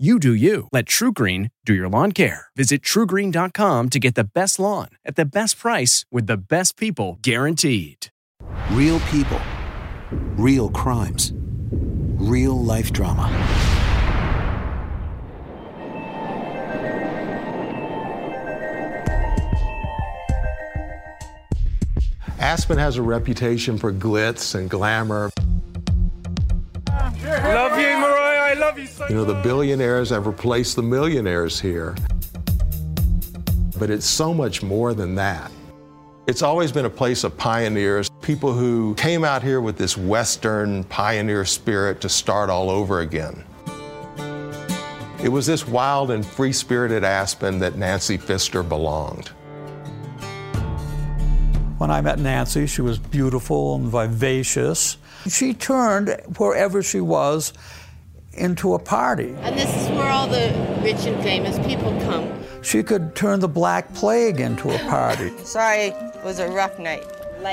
You do you. Let TruGreen do your lawn care. Visit trugreen.com to get the best lawn at the best price with the best people guaranteed. Real people, real crimes, real life drama. Aspen has a reputation for glitz and glamour. Love you, Mariah. I love you so You know, the billionaires have replaced the millionaires here. But it's so much more than that. It's always been a place of pioneers, people who came out here with this Western pioneer spirit to start all over again. It was this wild and free spirited Aspen that Nancy Pfister belonged. When I met Nancy, she was beautiful and vivacious. She turned wherever she was into a party. And this is where all the rich and famous people come. She could turn the Black Plague into a party. Sorry, it was a rough night.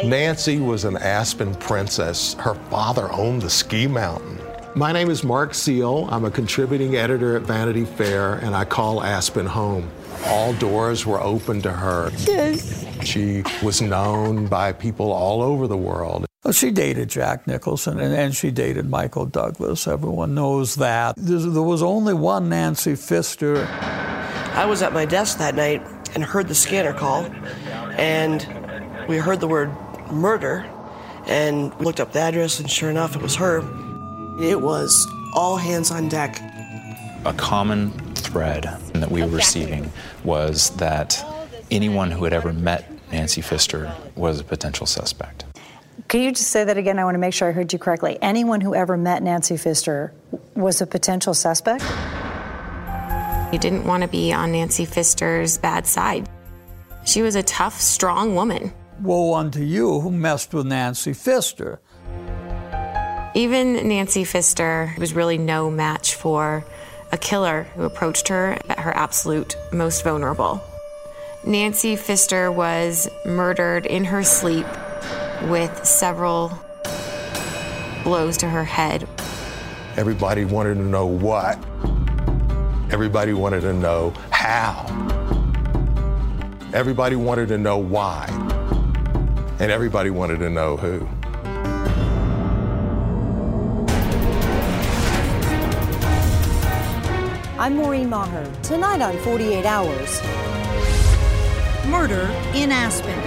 Nancy was an Aspen princess. Her father owned the ski mountain. My name is Mark Seal. I'm a contributing editor at Vanity Fair, and I call Aspen home. All doors were open to her. Yes. She was known by people all over the world. Well, she dated Jack Nicholson and, and she dated Michael Douglas. Everyone knows that. There's, there was only one Nancy Pfister. I was at my desk that night and heard the scanner call, and we heard the word murder, and looked up the address, and sure enough, it was her. It was all hands on deck. A common thread that we were receiving was that anyone who had ever met Nancy Pfister was a potential suspect. Can you just say that again? I want to make sure I heard you correctly. Anyone who ever met Nancy Pfister was a potential suspect? You didn't want to be on Nancy Pfister's bad side. She was a tough, strong woman. Woe unto you who messed with Nancy Pfister. Even Nancy Pfister was really no match for a killer who approached her at her absolute most vulnerable. Nancy Pfister was murdered in her sleep with several blows to her head. Everybody wanted to know what. Everybody wanted to know how. Everybody wanted to know why. And everybody wanted to know who. I'm Maureen Maher. Tonight on 48 Hours. Murder in Aspen.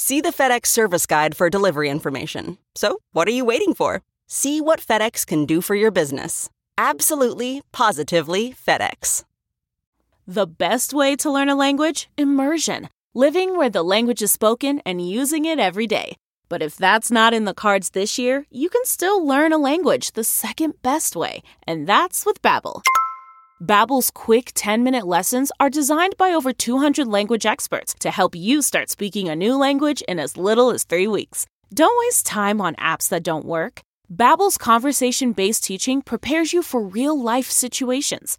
See the FedEx service guide for delivery information. So, what are you waiting for? See what FedEx can do for your business. Absolutely, positively FedEx. The best way to learn a language? Immersion. Living where the language is spoken and using it every day. But if that's not in the cards this year, you can still learn a language the second best way, and that's with Babbel. Babbel's quick 10-minute lessons are designed by over 200 language experts to help you start speaking a new language in as little as 3 weeks. Don't waste time on apps that don't work. Babbel's conversation-based teaching prepares you for real-life situations.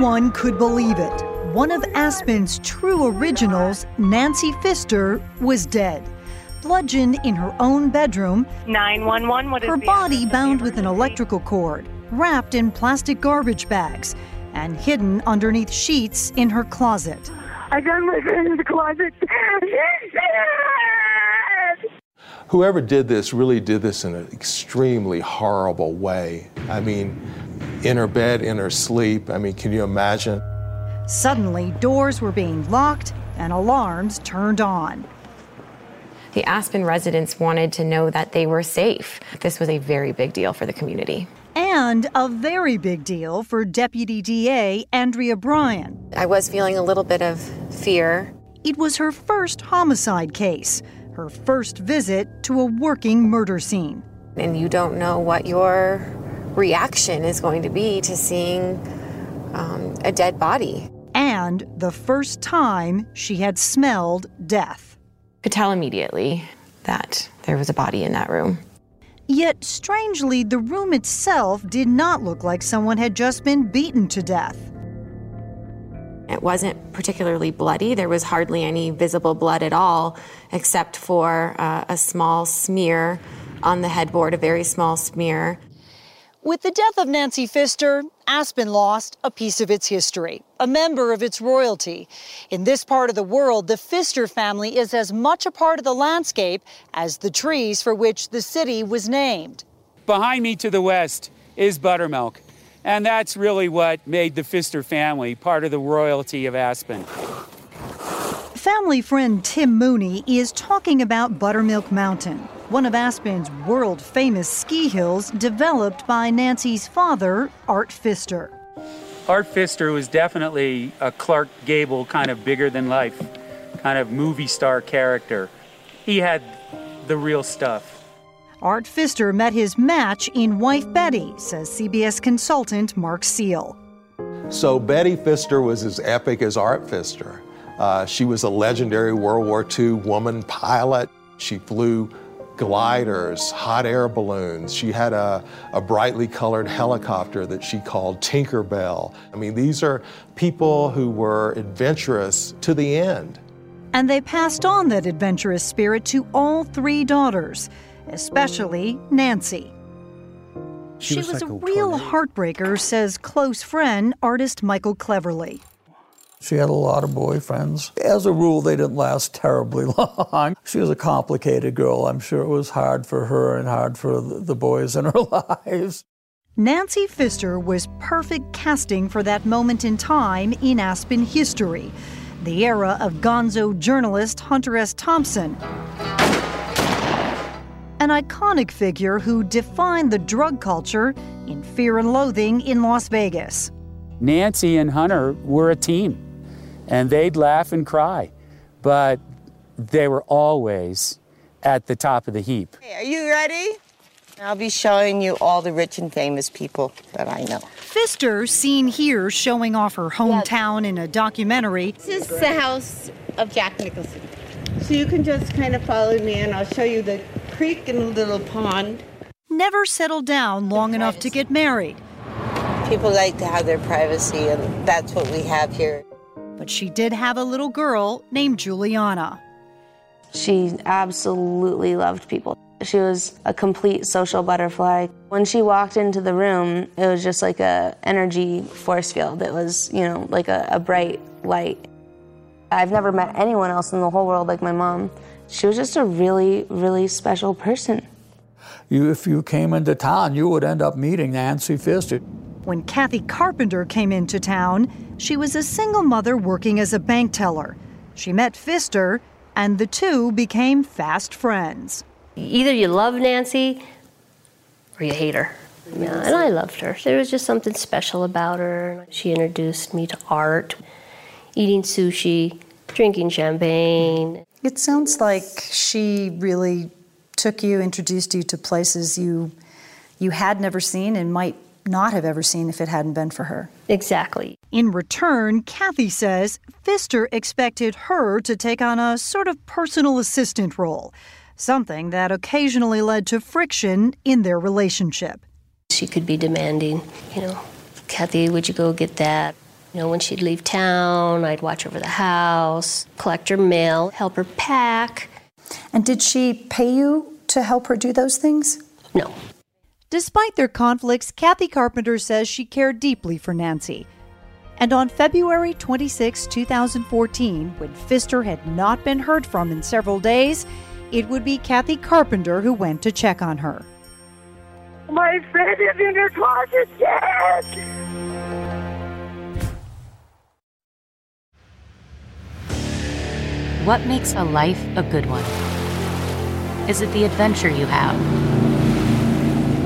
One could believe it. One of Aspen's true originals, Nancy Pfister, was dead. Bludgeoned in her own bedroom, 911, what is her body bound with an electrical cord, wrapped in plastic garbage bags, and hidden underneath sheets in her closet. I got my friend in the closet. Whoever did this really did this in an extremely horrible way. I mean, in her bed, in her sleep. I mean, can you imagine? Suddenly, doors were being locked and alarms turned on. The Aspen residents wanted to know that they were safe. This was a very big deal for the community. And a very big deal for Deputy DA Andrea Bryan. I was feeling a little bit of fear. It was her first homicide case, her first visit to a working murder scene. And you don't know what your reaction is going to be to seeing um, a dead body. And the first time she had smelled death. Could tell immediately that there was a body in that room. Yet, strangely, the room itself did not look like someone had just been beaten to death. It wasn't particularly bloody. There was hardly any visible blood at all, except for uh, a small smear on the headboard, a very small smear. With the death of Nancy Pfister, Aspen lost a piece of its history, a member of its royalty. In this part of the world, the Pfister family is as much a part of the landscape as the trees for which the city was named. Behind me to the west is Buttermilk, and that's really what made the Pfister family part of the royalty of Aspen. Family friend Tim Mooney is talking about Buttermilk Mountain, one of Aspen's world famous ski hills developed by Nancy's father, Art Pfister. Art Pfister was definitely a Clark Gable kind of bigger than life, kind of movie star character. He had the real stuff. Art Pfister met his match in wife Betty, says CBS consultant Mark Seal. So Betty Pfister was as epic as Art Pfister. Uh, she was a legendary World War II woman pilot. She flew gliders, hot air balloons. She had a, a brightly colored helicopter that she called Tinkerbell. I mean, these are people who were adventurous to the end. And they passed on that adventurous spirit to all three daughters, especially Nancy. She was was, like a a real heartbreaker, says close friend, artist Michael Cleverly. She had a lot of boyfriends. As a rule, they didn't last terribly long. She was a complicated girl. I'm sure it was hard for her and hard for the the boys in her lives. Nancy Pfister was perfect casting for that moment in time in Aspen history, the era of gonzo journalist Hunter S. Thompson. an iconic figure who defined the drug culture in Fear and Loathing in Las Vegas. Nancy and Hunter were a team, and they'd laugh and cry, but they were always at the top of the heap. Hey, are you ready? I'll be showing you all the rich and famous people that I know. Pfister, seen here showing off her hometown in a documentary. This is the house of Jack Nicholson. So you can just kind of follow me and I'll show you the creek and the little pond. Never settled down long enough to get married. People like to have their privacy, and that's what we have here. But she did have a little girl named Juliana. She absolutely loved people. She was a complete social butterfly. When she walked into the room, it was just like a energy force field. It was, you know, like a, a bright light. I've never met anyone else in the whole world like my mom. She was just a really, really special person. You, if you came into town, you would end up meeting Nancy Pfister. When Kathy Carpenter came into town, she was a single mother working as a bank teller. She met Pfister, and the two became fast friends. Either you love Nancy or you hate her. Yeah, and I loved her. There was just something special about her. She introduced me to art, eating sushi, drinking champagne. It sounds like she really took you, introduced you to places you you had never seen and might not have ever seen if it hadn't been for her. Exactly. In return, Kathy says Pfister expected her to take on a sort of personal assistant role, something that occasionally led to friction in their relationship. She could be demanding, you know, Kathy, would you go get that? You know, when she'd leave town, I'd watch over the house, collect her mail, help her pack. And did she pay you to help her do those things? No. Despite their conflicts, Kathy Carpenter says she cared deeply for Nancy. And on February 26, 2014, when Pfister had not been heard from in several days, it would be Kathy Carpenter who went to check on her. My friend is in her closet dead. What makes a life a good one? Is it the adventure you have?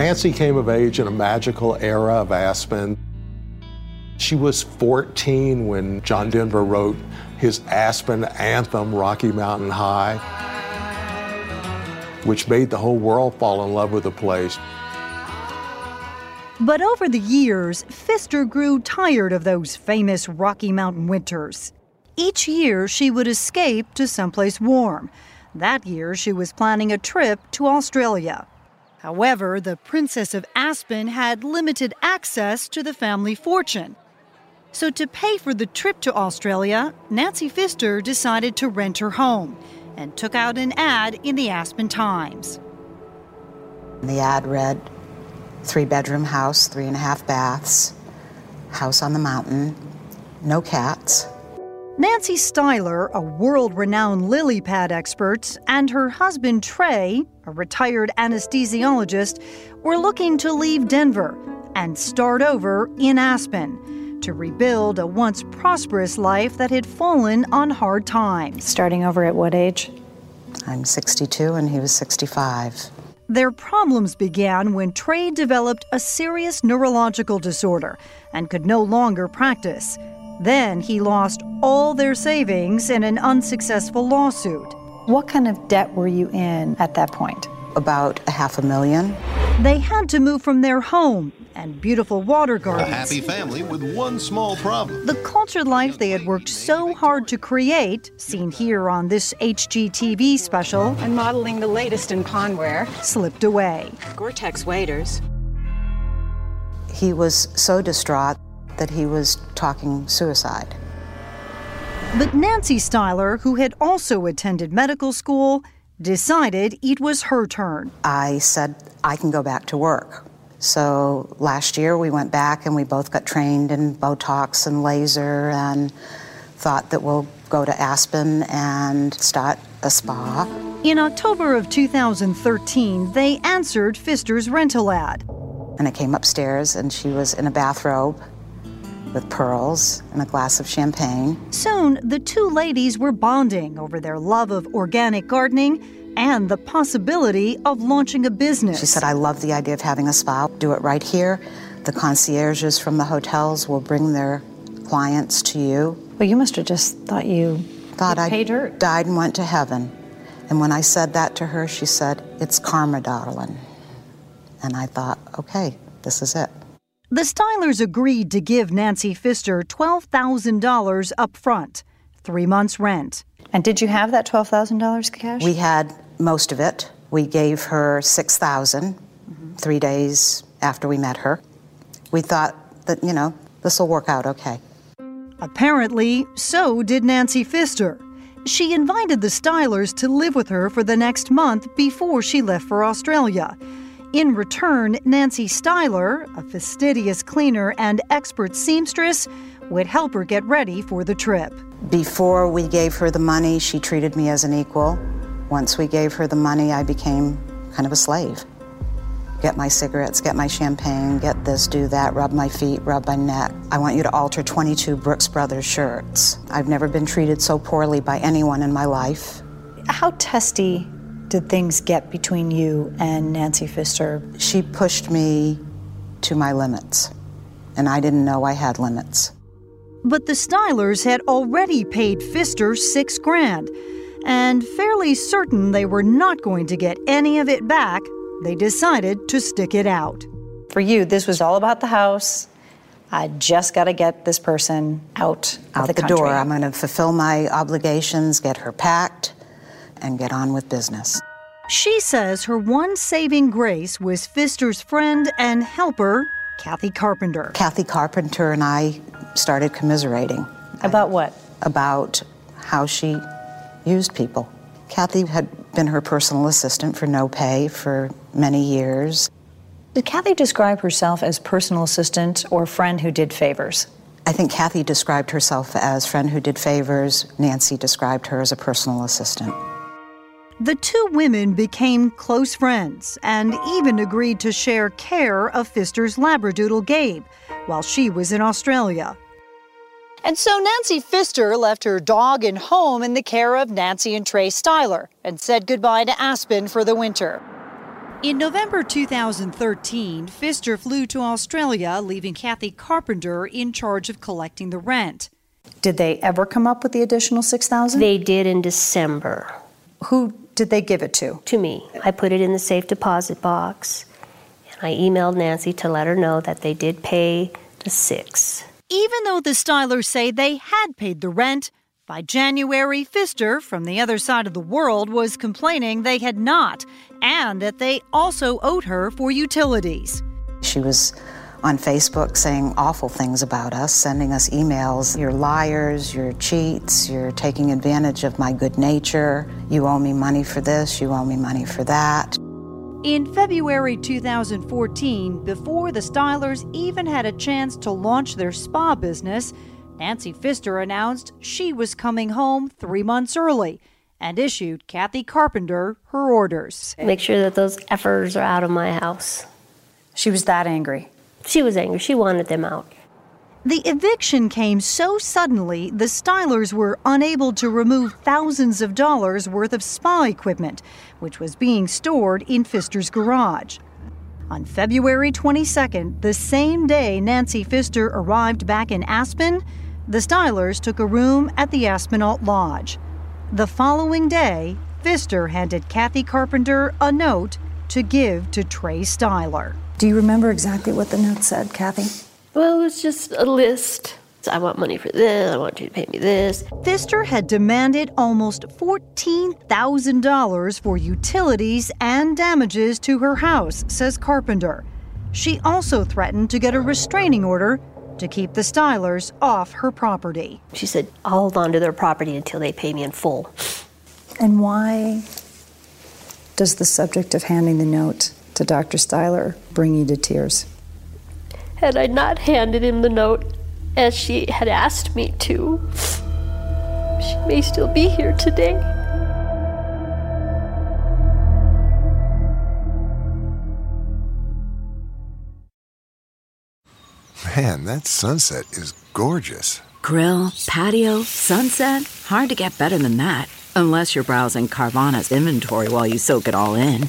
Nancy came of age in a magical era of Aspen. She was 14 when John Denver wrote his Aspen anthem, Rocky Mountain High, which made the whole world fall in love with the place. But over the years, Pfister grew tired of those famous Rocky Mountain winters. Each year, she would escape to someplace warm. That year, she was planning a trip to Australia. However, the Princess of Aspen had limited access to the family fortune. So, to pay for the trip to Australia, Nancy Pfister decided to rent her home and took out an ad in the Aspen Times. The ad read three bedroom house, three and a half baths, house on the mountain, no cats. Nancy Styler, a world renowned lily pad expert, and her husband Trey, a retired anesthesiologist, were looking to leave Denver and start over in Aspen to rebuild a once prosperous life that had fallen on hard times. Starting over at what age? I'm 62 and he was 65. Their problems began when Trey developed a serious neurological disorder and could no longer practice. Then he lost all their savings in an unsuccessful lawsuit. What kind of debt were you in at that point? About a half a million. They had to move from their home and beautiful water A happy family with one small problem. The cultured life they had worked so hard to create, seen here on this HGTV special, and modeling the latest in pondware, slipped away. Gore-Tex waders. He was so distraught that he was talking suicide. But Nancy Styler, who had also attended medical school, decided it was her turn. I said, I can go back to work. So last year we went back and we both got trained in Botox and laser and thought that we'll go to Aspen and start a spa. In October of 2013, they answered Pfister's rental ad. And I came upstairs and she was in a bathrobe with pearls and a glass of champagne. Soon, the two ladies were bonding over their love of organic gardening and the possibility of launching a business. She said, I love the idea of having a spa. Do it right here. The concierges from the hotels will bring their clients to you. Well, you must have just thought you thought I died and went to heaven. And when I said that to her, she said, It's karma, darling. And I thought, okay, this is it. The Stylers agreed to give Nancy Pfister $12,000 up front, three months' rent. And did you have that $12,000 cash? We had most of it. We gave her 6000 three days after we met her. We thought that, you know, this will work out okay. Apparently, so did Nancy Pfister. She invited the Stylers to live with her for the next month before she left for Australia. In return, Nancy Styler, a fastidious cleaner and expert seamstress, would help her get ready for the trip. Before we gave her the money, she treated me as an equal. Once we gave her the money, I became kind of a slave. Get my cigarettes, get my champagne, get this, do that, rub my feet, rub my neck. I want you to alter 22 Brooks Brothers shirts. I've never been treated so poorly by anyone in my life. How testy did things get between you and Nancy Pfister? She pushed me to my limits, and I didn't know I had limits. But the Stylers had already paid Pfister six grand, and fairly certain they were not going to get any of it back, they decided to stick it out. For you, this was all about the house. I just got to get this person out, Out of the, the, country. door. I'm going to fulfill my obligations, get her packed, and get on with business. She says her one saving grace was Pfister's friend and helper, Kathy Carpenter. Kathy Carpenter and I started commiserating. About what? About how she used people. Kathy had been her personal assistant for no pay for many years. Did Kathy describe herself as personal assistant or friend who did favors? I think Kathy described herself as friend who did favors. Nancy described her as a personal assistant. The two women became close friends and even agreed to share care of Pfister's Labradoodle Gabe while she was in Australia. And so Nancy Pfister left her dog and home in the care of Nancy and Trey Styler and said goodbye to Aspen for the winter. In November 2013, Pfister flew to Australia, leaving Kathy Carpenter in charge of collecting the rent. Did they ever come up with the additional 6000 They did in December. Who did they give it to? To me. I put it in the safe deposit box, and I emailed Nancy to let her know that they did pay the six. Even though the Stylers say they had paid the rent, by January, Pfister from the other side of the world was complaining they had not, and that they also owed her for utilities. She was on Facebook saying awful things about us, sending us emails. You're liars, you're cheats, you're taking advantage of my good nature. You owe me money for this, you owe me money for that. In February 2014, before the Stylers even had a chance to launch their spa business, Nancy Pfister announced she was coming home three months early and issued Kathy Carpenter her orders. Make sure that those effers are out of my house. She was that angry. She was angry. She wanted them out. The eviction came so suddenly, the Stylers were unable to remove thousands of dollars worth of spa equipment, which was being stored in Pfister's garage. On February 22nd, the same day Nancy Pfister arrived back in Aspen, the Stylers took a room at the Aspenalt Lodge. The following day, Pfister handed Kathy Carpenter a note to give to Trey Styler. Do you remember exactly what the note said, Kathy? Well, it was just a list. I want money for this, I want you to pay me this. Pfister had demanded almost $14,000 for utilities and damages to her house, says Carpenter. She also threatened to get a restraining order to keep the Stylers off her property. She said, I'll hold on to their property until they pay me in full. And why does the subject of handing the note to Dr. Styler bring you to tears? Had I not handed him the note as she had asked me to, she may still be here today. Man, that sunset is gorgeous. Grill, patio, sunset. Hard to get better than that. Unless you're browsing Carvana's inventory while you soak it all in.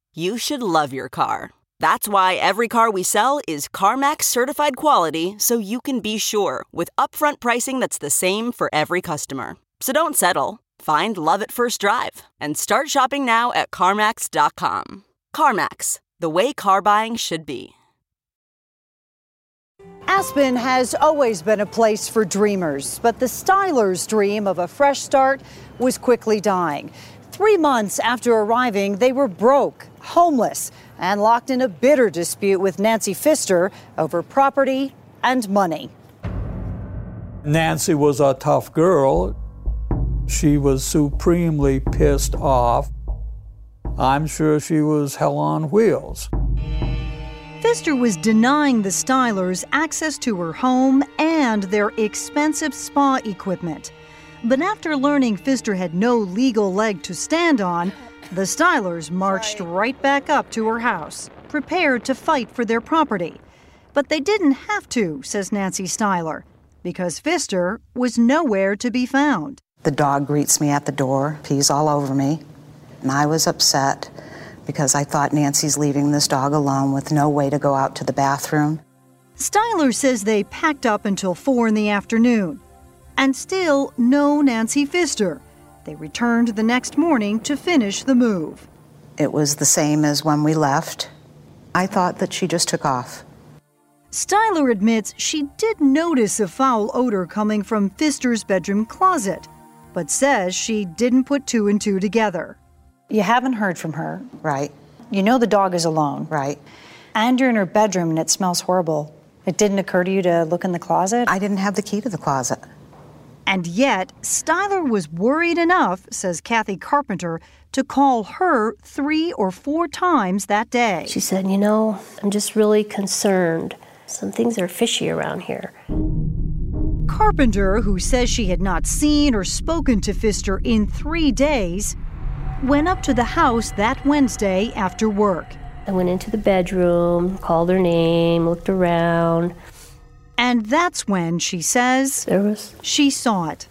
you should love your car. That's why every car we sell is CarMax certified quality so you can be sure with upfront pricing that's the same for every customer. So don't settle. Find love at first drive and start shopping now at CarMax.com. CarMax, the way car buying should be. Aspen has always been a place for dreamers, but the Stylers' dream of a fresh start was quickly dying. Three months after arriving, they were broke, homeless, and locked in a bitter dispute with Nancy Pfister over property and money. Nancy was a tough girl. She was supremely pissed off. I'm sure she was hell on wheels. Pfister was denying the Stylers access to her home and their expensive spa equipment. But after learning Pfister had no legal leg to stand on, the Stylers marched right back up to her house, prepared to fight for their property. But they didn't have to, says Nancy Styler, because Pfister was nowhere to be found. The dog greets me at the door, pees all over me, and I was upset because I thought Nancy's leaving this dog alone with no way to go out to the bathroom. Styler says they packed up until 4 in the afternoon. And still no Nancy Pfister. They returned the next morning to finish the move. It was the same as when we left. I thought that she just took off. Styler admits she did notice a foul odor coming from Pfister's bedroom closet, but says she didn't put two and two together. You haven't heard from her. Right. You know the dog is alone. Right. And you're in her bedroom and it smells horrible. It didn't occur to you to look in the closet? I didn't have the key to the closet. And yet, Styler was worried enough, says Kathy Carpenter, to call her three or four times that day. She said, You know, I'm just really concerned. Some things are fishy around here. Carpenter, who says she had not seen or spoken to Pfister in three days, went up to the house that Wednesday after work. I went into the bedroom, called her name, looked around. And that's when, she says, there was... she saw it.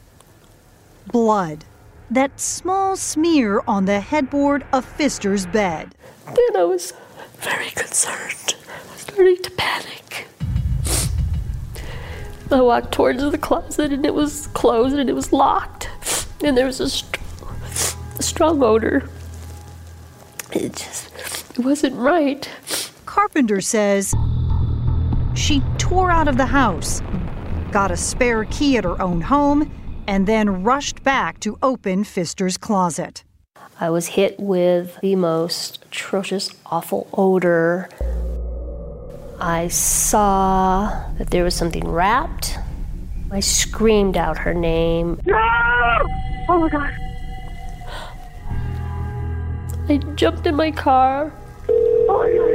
Blood. That small smear on the headboard of Pfister's bed. Then I was very concerned, I was starting to panic. I walked towards the closet and it was closed and it was locked. And there was a, st- a strong odor. It just it wasn't right. Carpenter says tore out of the house, got a spare key at her own home, and then rushed back to open Pfister's closet. I was hit with the most atrocious, awful odor. I saw that there was something wrapped. I screamed out her name. No! Oh my god. I jumped in my car. Oh my god.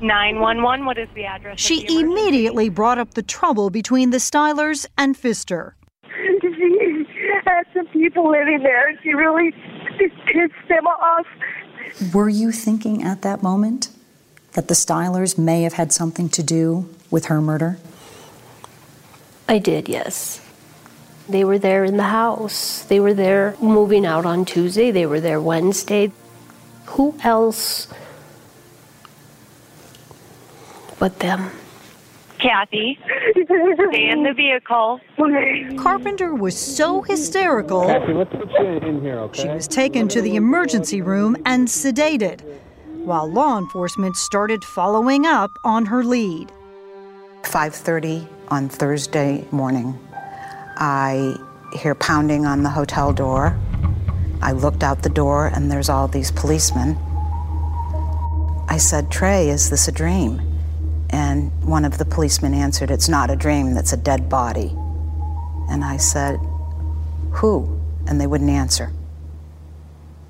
Oh my god. 911, what is the address? She immediately brought up the trouble between the Stylers and Pfister. She had some people living there. She really pissed them off. Were you thinking at that moment that the Stylers may have had something to do with her murder? I did, yes. They were there in the house. They were there moving out on Tuesday. They were there Wednesday. Who else but them? Kathy, stay in the vehicle. Carpenter was so hysterical, Kathy, let's put you in here, okay? she was taken to the emergency room and sedated, while law enforcement started following up on her lead. 5:30 on Thursday morning. I hear pounding on the hotel door. I looked out the door and there's all these policemen. I said, "Trey, is this a dream?" And one of the policemen answered, "It's not a dream, that's a dead body." And I said, "Who?" And they wouldn't answer.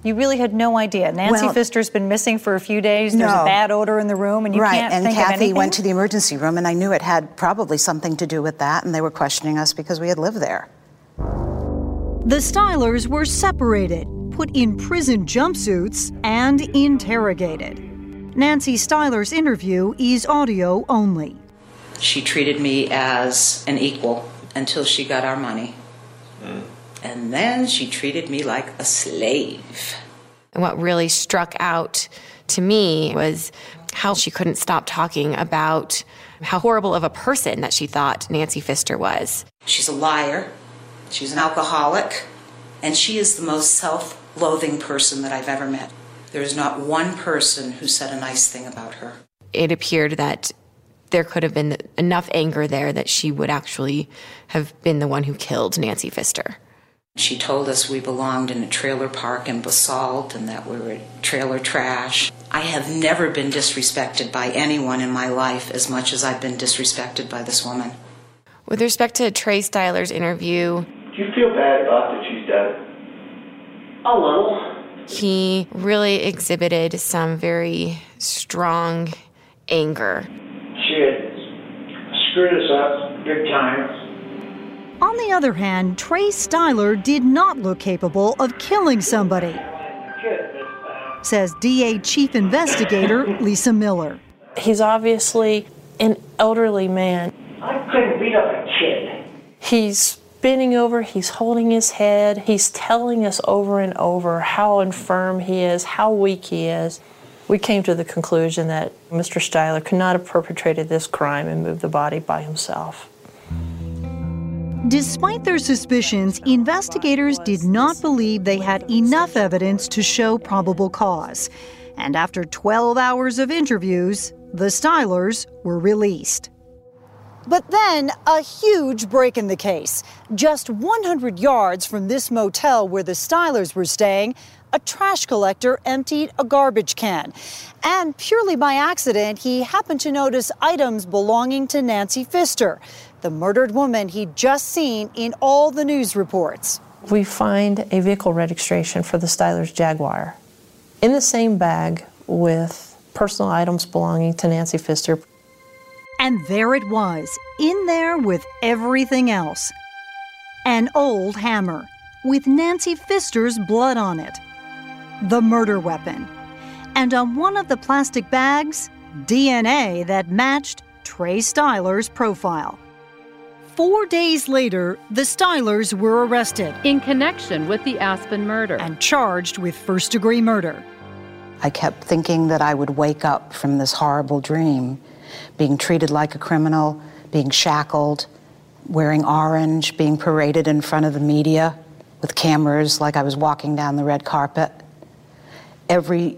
You really had no idea. Nancy Well- Pfister's been missing for a few days. There's No. a bad odor in the room, and you right, can't and think of Kathy anything. went to the emergency room, and I knew it had probably something to do with that, and they were questioning us because we had lived there. The Stylers were separated, put in prison jumpsuits, and interrogated. Nancy Styler's interview is audio only. She treated me as an equal until she got our money. Hmm. And then she treated me like a slave. And what really struck out to me was how she couldn't stop talking about how horrible of a person that she thought Nancy Pfister was. She's a liar, she's an alcoholic, and she is the most self loathing person that I've ever met. There is not one person who said a nice thing about her. It appeared that there could have been enough anger there that she would actually have been the one who killed Nancy Pfister. She told us we belonged in a trailer park in Basalt and that we were trailer trash. I have never been disrespected by anyone in my life as much as I've been disrespected by this woman. With respect to Trey Styler's interview, Do you feel bad about that she's dead? A little. He really exhibited some very strong anger. She had screwed us up big time. On the other hand, Trey Styler did not look capable of killing somebody, says DA Chief Investigator Lisa Miller. He's obviously an elderly man. I couldn't beat up a kid. He's bending over, he's holding his head, he's telling us over and over how infirm he is, how weak he is. We came to the conclusion that Mr. Styler could not have perpetrated this crime and moved the body by himself. Despite their suspicions, investigators did not believe they had enough evidence to show probable cause. And after 12 hours of interviews, the Stylers were released. But then, a huge break in the case. Just 100 yards from this motel where the Stylers were staying, a trash collector emptied a garbage can. And purely by accident, he happened to notice items belonging to Nancy Pfister, the murdered woman he'd just seen in all the news reports. We find a vehicle registration for the Styler's Jaguar in the same bag with personal items belonging to Nancy Pfister. And there it was, in there with everything else. An old hammer with Nancy Pfister's blood on it. The murder weapon. And on one of the plastic bags, DNA that matched Trey Styler's profile. Four days later, the Stylers were arrested in connection with the Aspen murder and charged with first degree murder. I kept thinking that I would wake up from this horrible dream, being treated like a criminal, being shackled, wearing orange, being paraded in front of the media with cameras like I was walking down the red carpet. Every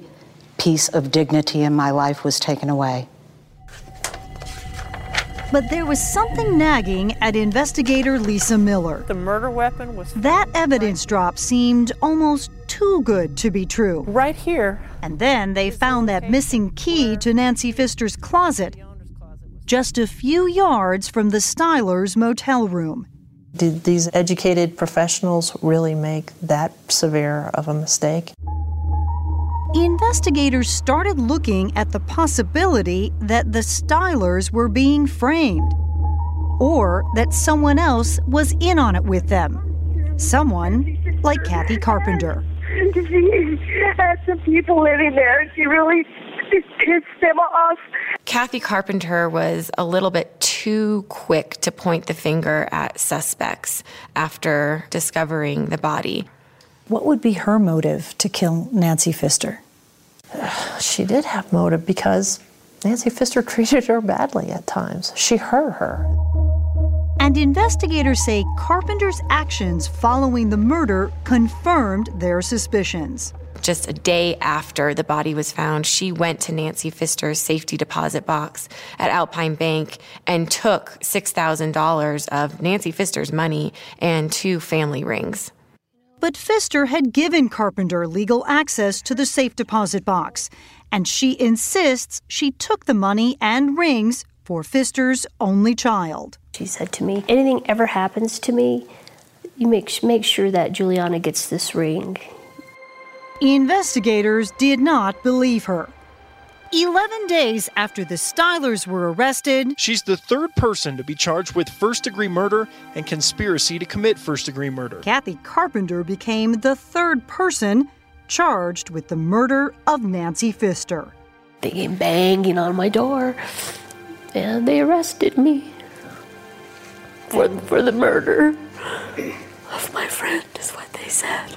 piece of dignity in my life was taken away. But there was something nagging at investigator Lisa Miller. The murder weapon was. That evidence drop seemed almost too good to be true. Right here. And then they found that missing key to Nancy Pfister's closet, just a few yards from the Stylers' motel room. Did these educated professionals really make that severe of a mistake? Investigators started looking at the possibility that the Stylers were being framed, or that someone else was in on it with them. Someone like Kathy Carpenter. She had some people living there, and she really pissed them off. Kathy Carpenter was a little bit too quick to point the finger at suspects after discovering the body. What would be her motive to kill Nancy Pfister? She did have motive because Nancy Pfister treated her badly at times. She hurt her. And investigators say Carpenter's actions following the murder confirmed their suspicions. Just a day after the body was found, she went to Nancy Pfister's safety deposit box at Alpine Bank and took $6,000 of Nancy Pfister's money and two family rings. But Pfister had given Carpenter legal access to the safe deposit box, and she insists she took the money and rings for Pfister's only child. She said to me, Anything ever happens to me, you make, make sure that Juliana gets this ring. Investigators did not believe her. 11 days after the Stylers were arrested, She's the third person to be charged with first degree murder and conspiracy to commit first degree murder. Kathy Carpenter became the third person charged with the murder of Nancy Pfister. They came banging on my door and they arrested me for, for the murder of my friend, is what they said.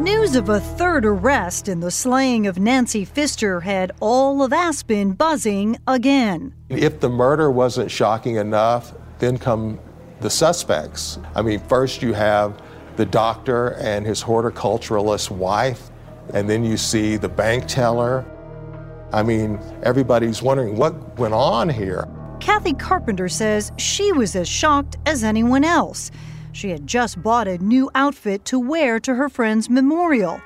News of a third arrest in the slaying of Nancy Pfister had all of Aspen buzzing again. If the murder wasn't shocking enough, then come the suspects. I mean, first you have the doctor and his horticulturalist wife, and then you see the bank teller. I mean, everybody's wondering what went on here. Kathy Carpenter says she was as shocked as anyone else. She had just bought a new outfit to wear to her friend's memorial.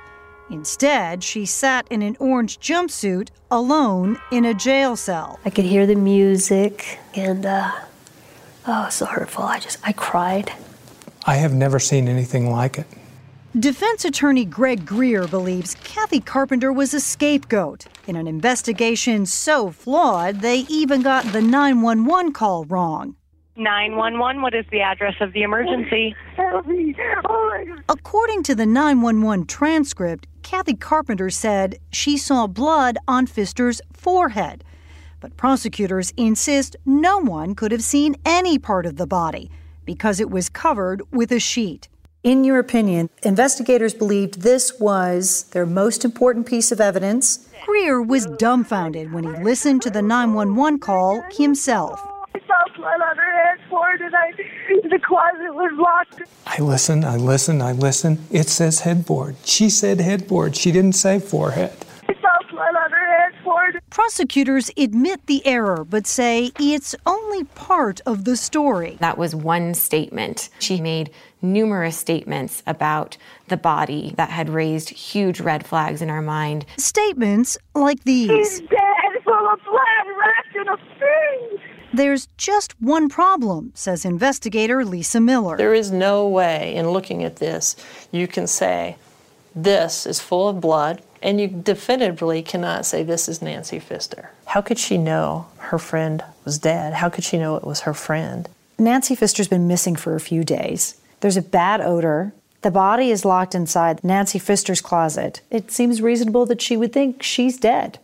Instead, she sat in an orange jumpsuit alone in a jail cell. I could hear the music and, uh, oh, so hurtful. I just, I cried. I have never seen anything like it. Defense attorney Greg Greer believes Kathy Carpenter was a scapegoat in an investigation so flawed they even got the 911 call wrong. 911, what is the address of the emergency? Help me. Oh my God. According to the 911 transcript, Kathy Carpenter said she saw blood on Pfister's forehead. But prosecutors insist no one could have seen any part of the body because it was covered with a sheet. In your opinion, investigators believed this was their most important piece of evidence. Greer was dumbfounded when he listened to the 911 call himself. I saw blood on her headboard and I, the closet was locked. I listen, I listen, I listen. It says headboard. She said headboard. She didn't say forehead. I saw blood on her headboard. Prosecutors admit the error, but say it's only part of the story. That was one statement. She made numerous statements about the body that had raised huge red flags in our mind. Statements like these. She's dead, full of blood, wrapped in a thing. There's just one problem, says investigator Lisa Miller. There is no way in looking at this you can say this is full of blood, and you definitively cannot say this is Nancy Pfister. How could she know her friend was dead? How could she know it was her friend? Nancy Pfister's been missing for a few days. There's a bad odor. The body is locked inside Nancy Pfister's closet. It seems reasonable that she would think she's dead.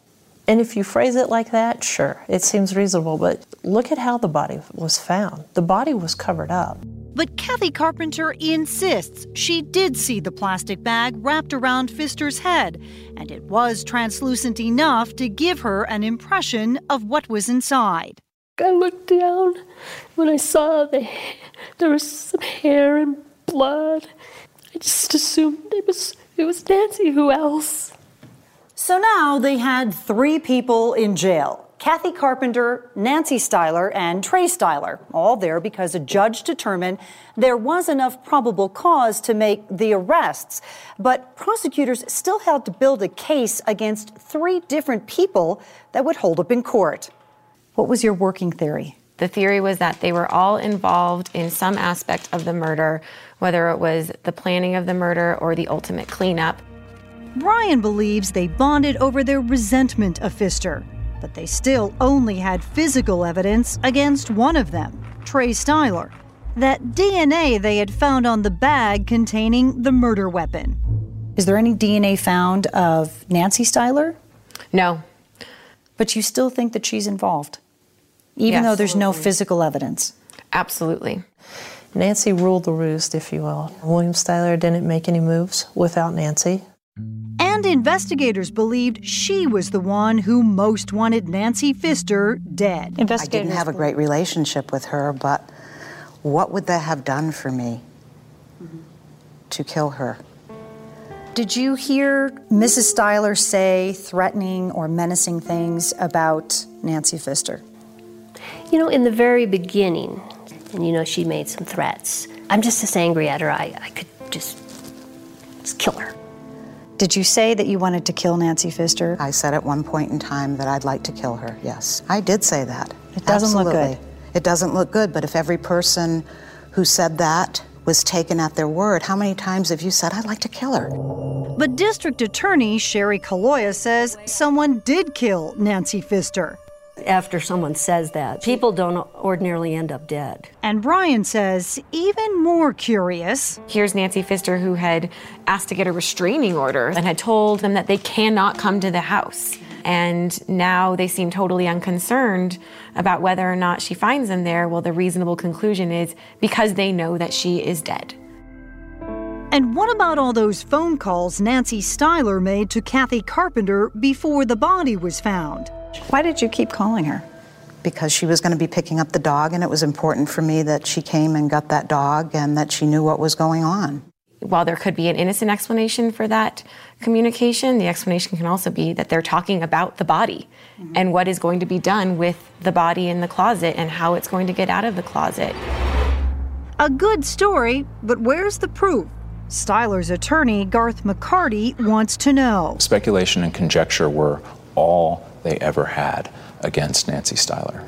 And if you phrase it like that, sure, it seems reasonable, but look at how the body was found. The body was covered up. But Kathy Carpenter insists she did see the plastic bag wrapped around Pfister's head, and it was translucent enough to give her an impression of what was inside. I looked down when I saw the there was some hair and blood. I just assumed it was it was Nancy. Who else? So now they had three people in jail Kathy Carpenter, Nancy Styler, and Trey Styler, all there because a judge determined there was enough probable cause to make the arrests. But prosecutors still had to build a case against three different people that would hold up in court. What was your working theory? The theory was that they were all involved in some aspect of the murder, whether it was the planning of the murder or the ultimate cleanup. Brian believes they bonded over their resentment of Pfister, but they still only had physical evidence against one of them, Trey Styler. That DNA they had found on the bag containing the murder weapon. Is there any DNA found of Nancy Styler? No. But you still think that she's involved, even Yes. though there's no physical evidence? Absolutely. Nancy ruled the roost, if you will. William Styler didn't make any moves without Nancy. And investigators believed she was the one who most wanted Nancy Pfister dead. I didn't have a great relationship with her, but what would that have done for me to kill her? Did you hear Mrs. Styler say threatening or menacing things about Nancy Pfister? You know, in the very beginning, and you know, she made some threats. I'm just as angry at her. I, I could just, just kill her. Did you say that you wanted to kill Nancy Pfister? I said at one point in time that I'd like to kill her, yes. I did say that. It doesn't look good. It doesn't look good, but if every person who said that was taken at their word, how many times have you said, I'd like to kill her? But District Attorney Sherry Caloia says someone did kill Nancy Pfister. After someone says that, people don't ordinarily end up dead. And Brian says, even more curious, Here's Nancy Pfister, who had asked to get a restraining order and had told them that they cannot come to the house. And now they seem totally unconcerned about whether or not she finds them there. Well, the reasonable conclusion is because they know that she is dead. And what about all those phone calls Nancy Styler made to Kathy Carpenter before the body was found? Why did you keep calling her? Because she was going to be picking up the dog, and it was important for me that she came and got that dog and that she knew what was going on. While there could be an innocent explanation for that communication, the explanation can also be that they're talking about the body mm-hmm. and what is going to be done with the body in the closet and how it's going to get out of the closet. A good story, but where's the proof? Styler's attorney, Garth McCarty, wants to know. Speculation and conjecture were all they ever had against Nancy Styler.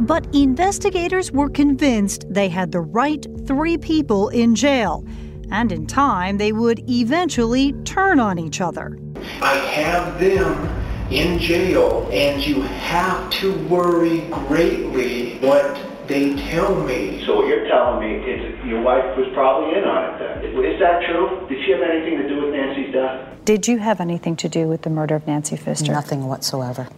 But investigators were convinced they had the right three people in jail, and in time they would eventually turn on each other. I have them in jail, and you have to worry greatly what they tell me. So what you're telling me is your wife was probably in on it then. Is that true? Did she have anything to do with Nancy's death? Did you have anything to do with the murder of Nancy Pfister? Nothing whatsoever.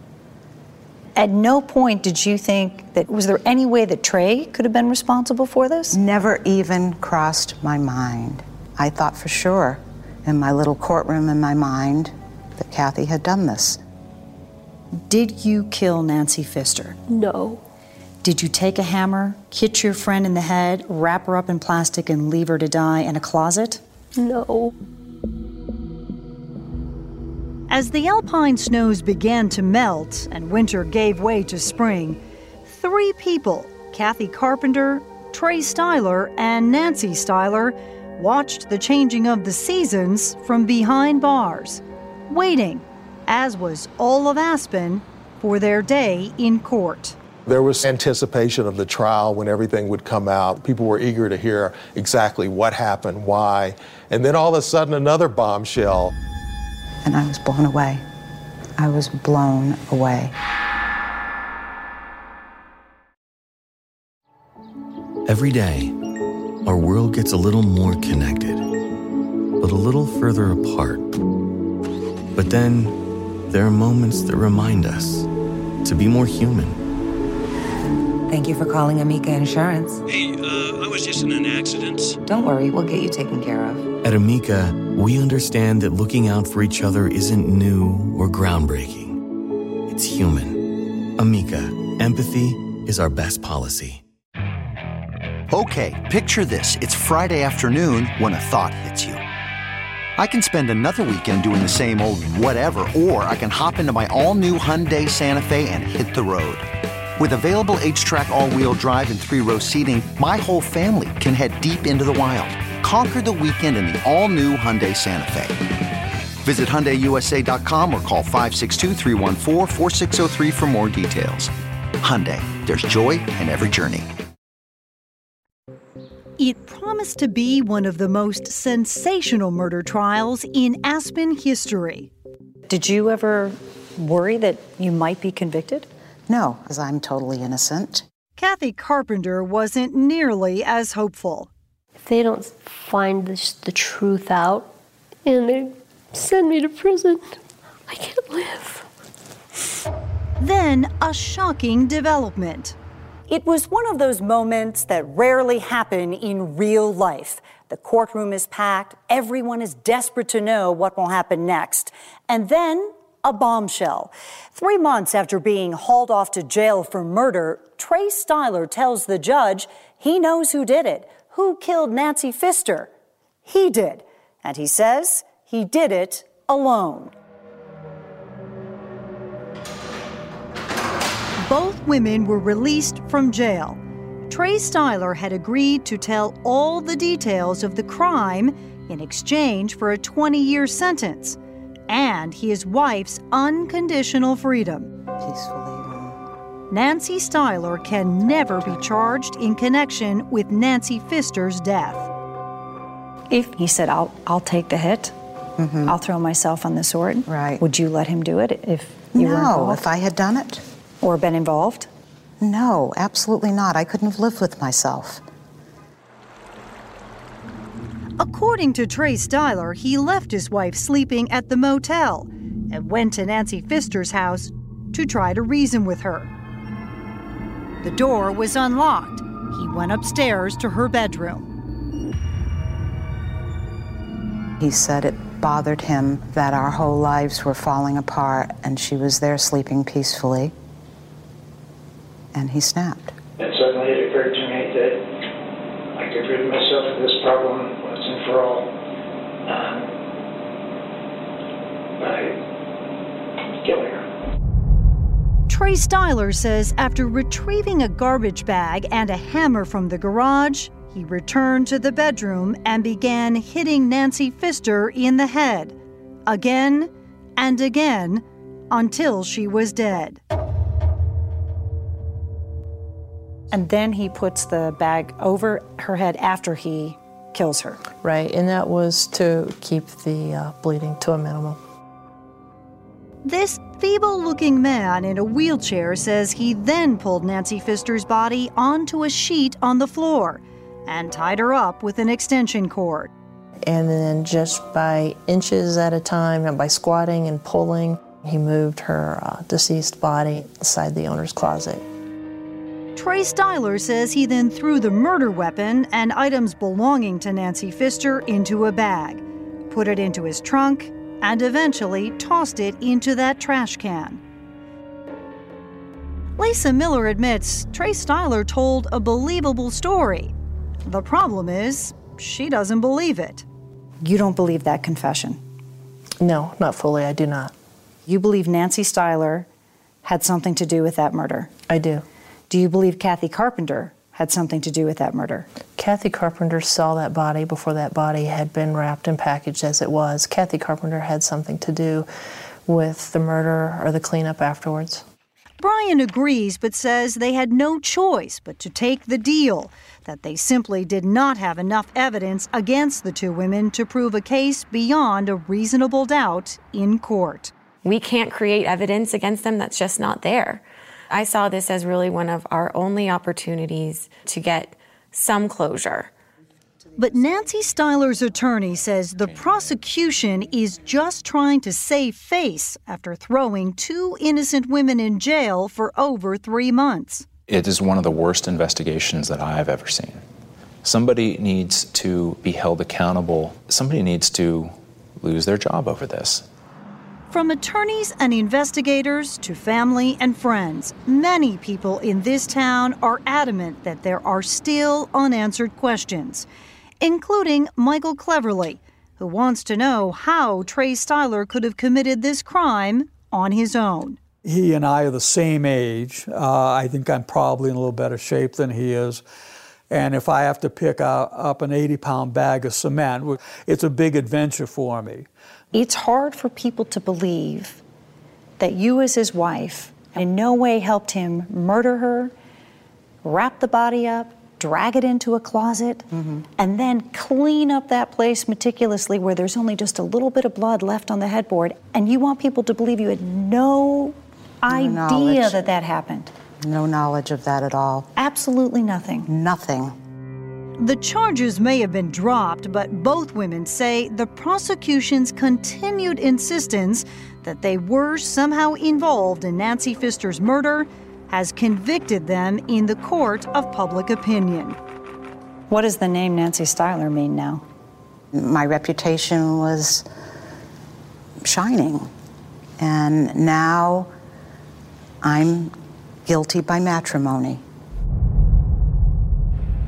At no point did you think that was there any way that Trey could have been responsible for this? Never even crossed my mind. I thought for sure in my little courtroom in my mind that Kathy had done this. Did you kill Nancy Pfister? No. Did you take a hammer, hit your friend in the head, wrap her up in plastic, and leave her to die in a closet? No. As the alpine snows began to melt and winter gave way to spring, three people, Kathy Carpenter, Trey Styler, and Nancy Styler, watched the changing of the seasons from behind bars, waiting, as was all of Aspen, for their day in court. There was anticipation of the trial when everything would come out. People were eager to hear exactly what happened, why. And then all of a sudden, another bombshell. And I was blown away. I was blown away. Every day, our world gets a little more connected, but a little further apart. But then, there are moments that remind us to be more human. Thank you for calling Amica Insurance. Hey, uh, I was just in an accident. Don't worry, we'll get you taken care of. At Amica, we understand that looking out for each other isn't new or groundbreaking. It's human. Amica, empathy is our best policy. Okay, picture this. It's Friday afternoon when a thought hits you. I can spend another weekend doing the same old whatever, or I can hop into my all new Hyundai Santa Fe and hit the road. With available HTRAC, all wheel drive, and three row seating, my whole family can head deep into the wild. Conquer the weekend in the all new Hyundai Santa Fe. Visit HyundaiUSA.com or call 562 for more details. Hyundai, there's joy in every journey. It promised to be one of the most sensational murder trials in Aspen history. Did you ever worry that you might be convicted? No, because I'm totally innocent. Kathy Carpenter wasn't nearly as hopeful. If they don't find this, the truth out and they send me to prison, I can't live. Then a shocking development. It was one of those moments that rarely happen in real life. The courtroom is packed, everyone is desperate to know what will happen next. And then a bombshell. Three months after being hauled off to jail for murder, Trey Styler tells the judge he knows who did it. Who killed Nancy Pfister? He did. And he says he did it alone. Both women were released from jail. Trey Styler had agreed to tell all the details of the crime in exchange for a 20 year sentence and his wife's unconditional freedom. Peacefully. Nancy Styler can never be charged in connection with Nancy Pfister's death. If he said, I'll, I'll take the hit, Mhm. I'll throw myself on the sword, Right. would you let him do it if you were No, involved? if I had done it. Or been involved? No, absolutely not. I couldn't have lived with myself. According to Trey Styler, he left his wife sleeping at the motel and went to Nancy Pfister's house to try to reason with her. The door was unlocked. He went upstairs to her bedroom. He said it bothered him that our whole lives were falling apart and she was there sleeping peacefully. And he snapped. And suddenly it occurred to me that I could rid myself of this problem once and for all um, by killing her. Trey Styler says after retrieving a garbage bag and a hammer from the garage, he returned to the bedroom and began hitting Nancy Pfister in the head, again and again, until she was dead. And then he puts the bag over her head after he kills her. Right, and that was to keep the uh, bleeding to a minimum. This feeble looking man in a wheelchair says he then pulled Nancy Pfister's body onto a sheet on the floor and tied her up with an extension cord. And then just by inches at a time and by squatting and pulling, he moved her uh, deceased body inside the owner's closet. Trey Styler says he then threw the murder weapon and items belonging to Nancy Pfister into a bag, put it into his trunk, and eventually tossed it into that trash can. Lisa Miller admits Trey Styler told a believable story. The problem is, she doesn't believe it. You don't believe that confession? No, not fully, I do not. You believe Nancy Styler had something to do with that murder? I do. Do you believe Kathy Carpenter had something to do with that murder? Kathy Carpenter saw that body before that body had been wrapped and packaged as it was. Kathy Carpenter had something to do with the murder or the cleanup afterwards. Brian agrees but says they had no choice but to take the deal, that they simply did not have enough evidence against the two women to prove a case beyond a reasonable doubt in court. We can't create evidence against them that's just not there. I saw this as really one of our only opportunities to get some closure. But Nancy Styler's attorney says the prosecution is just trying to save face after throwing two innocent women in jail for over three months. It is one of the worst investigations that I have ever seen. Somebody needs to be held accountable. Somebody needs to lose their job over this. From attorneys and investigators to family and friends, many people in this town are adamant that there are still unanswered questions, including Michael Cleverly, who wants to know how Trey Styler could have committed this crime on his own. He and I are the same age. Uh, I think I'm probably in a little better shape than he is. And if I have to pick up an 80 pound bag of cement, it's a big adventure for me. It's hard for people to believe that you, as his wife, in no way helped him murder her, wrap the body up, drag it into a closet, mm-hmm. and then clean up that place meticulously where there's only just a little bit of blood left on the headboard. And you want people to believe you had no, no idea knowledge. that that happened. No knowledge of that at all. Absolutely nothing. Nothing. The charges may have been dropped, but both women say the prosecution's continued insistence that they were somehow involved in Nancy Pfister's murder has convicted them in the court of public opinion. What does the name Nancy Styler mean now? My reputation was shining, and now I'm guilty by matrimony.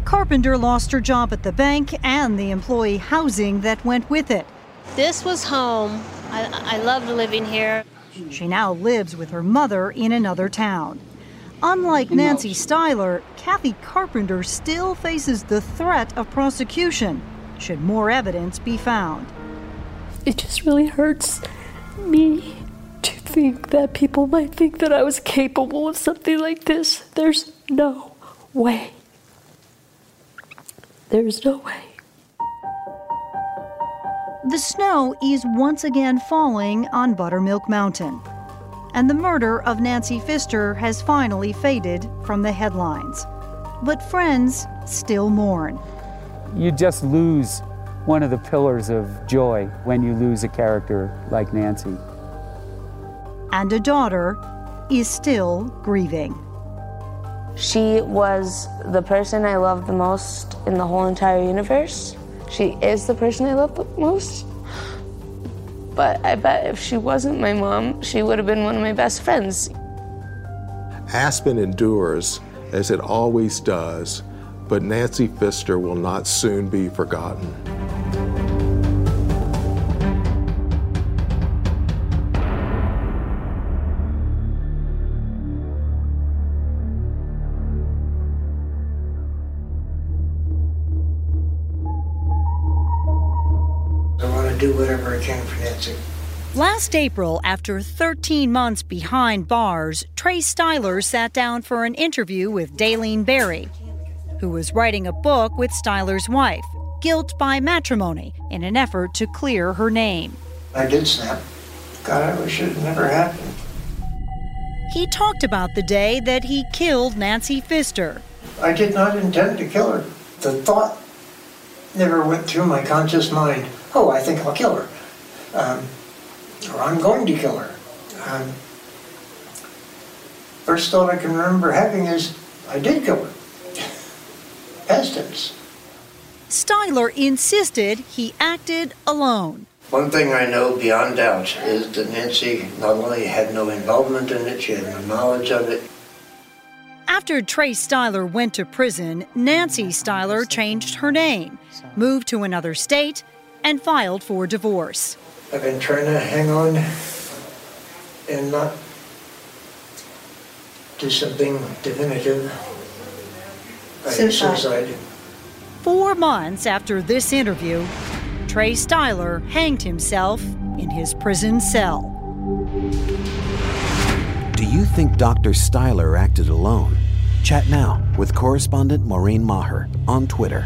Carpenter lost her job at the bank and the employee housing that went with it. This was home. I, I loved living here. She now lives with her mother in another town. Unlike Nancy Styler, Kathy Carpenter still faces the threat of prosecution should more evidence be found. It just really hurts me to think that people might think that I was capable of something like this. There's no way. There's no way. The snow is once again falling on Buttermilk Mountain, and the murder of Nancy Pfister has finally faded from the headlines. But friends still mourn. You just lose one of the pillars of joy when you lose a character like Nancy. And a daughter is still grieving. She was the person I loved the most in the whole entire universe. She is the person I love the most. But I bet if she wasn't my mom, she would have been one of my best friends. Aspen endures, as it always does, but Nancy Pfister will not soon be forgotten. Do whatever I can for Nancy. Last April, after 13 months behind bars, Trey Styler sat down for an interview with Daylene Berry, who was writing a book with Styler's wife, Guilt by Matrimony, in an effort to clear her name. I did snap. God, I wish it never happened. He talked about the day that he killed Nancy Pfister. I did not intend to kill her. The thought never went through my conscious mind oh, I think I'll kill her. Um, or I'm going to kill her. Um, first thought I can remember having is, I did kill her. Past tense. Styler insisted he acted alone. One thing I know beyond doubt is that Nancy not only had no involvement in it, she had no knowledge of it. After Trey Styler went to prison, Nancy Styler changed her name, moved to another state, and filed for divorce. I've been trying to hang on and not do something definitive by suicide. suicide. Four months after this interview, Trey Styler hanged himself in his prison cell. Do you think Dr. Styler acted alone? Chat now with correspondent Maureen Maher on Twitter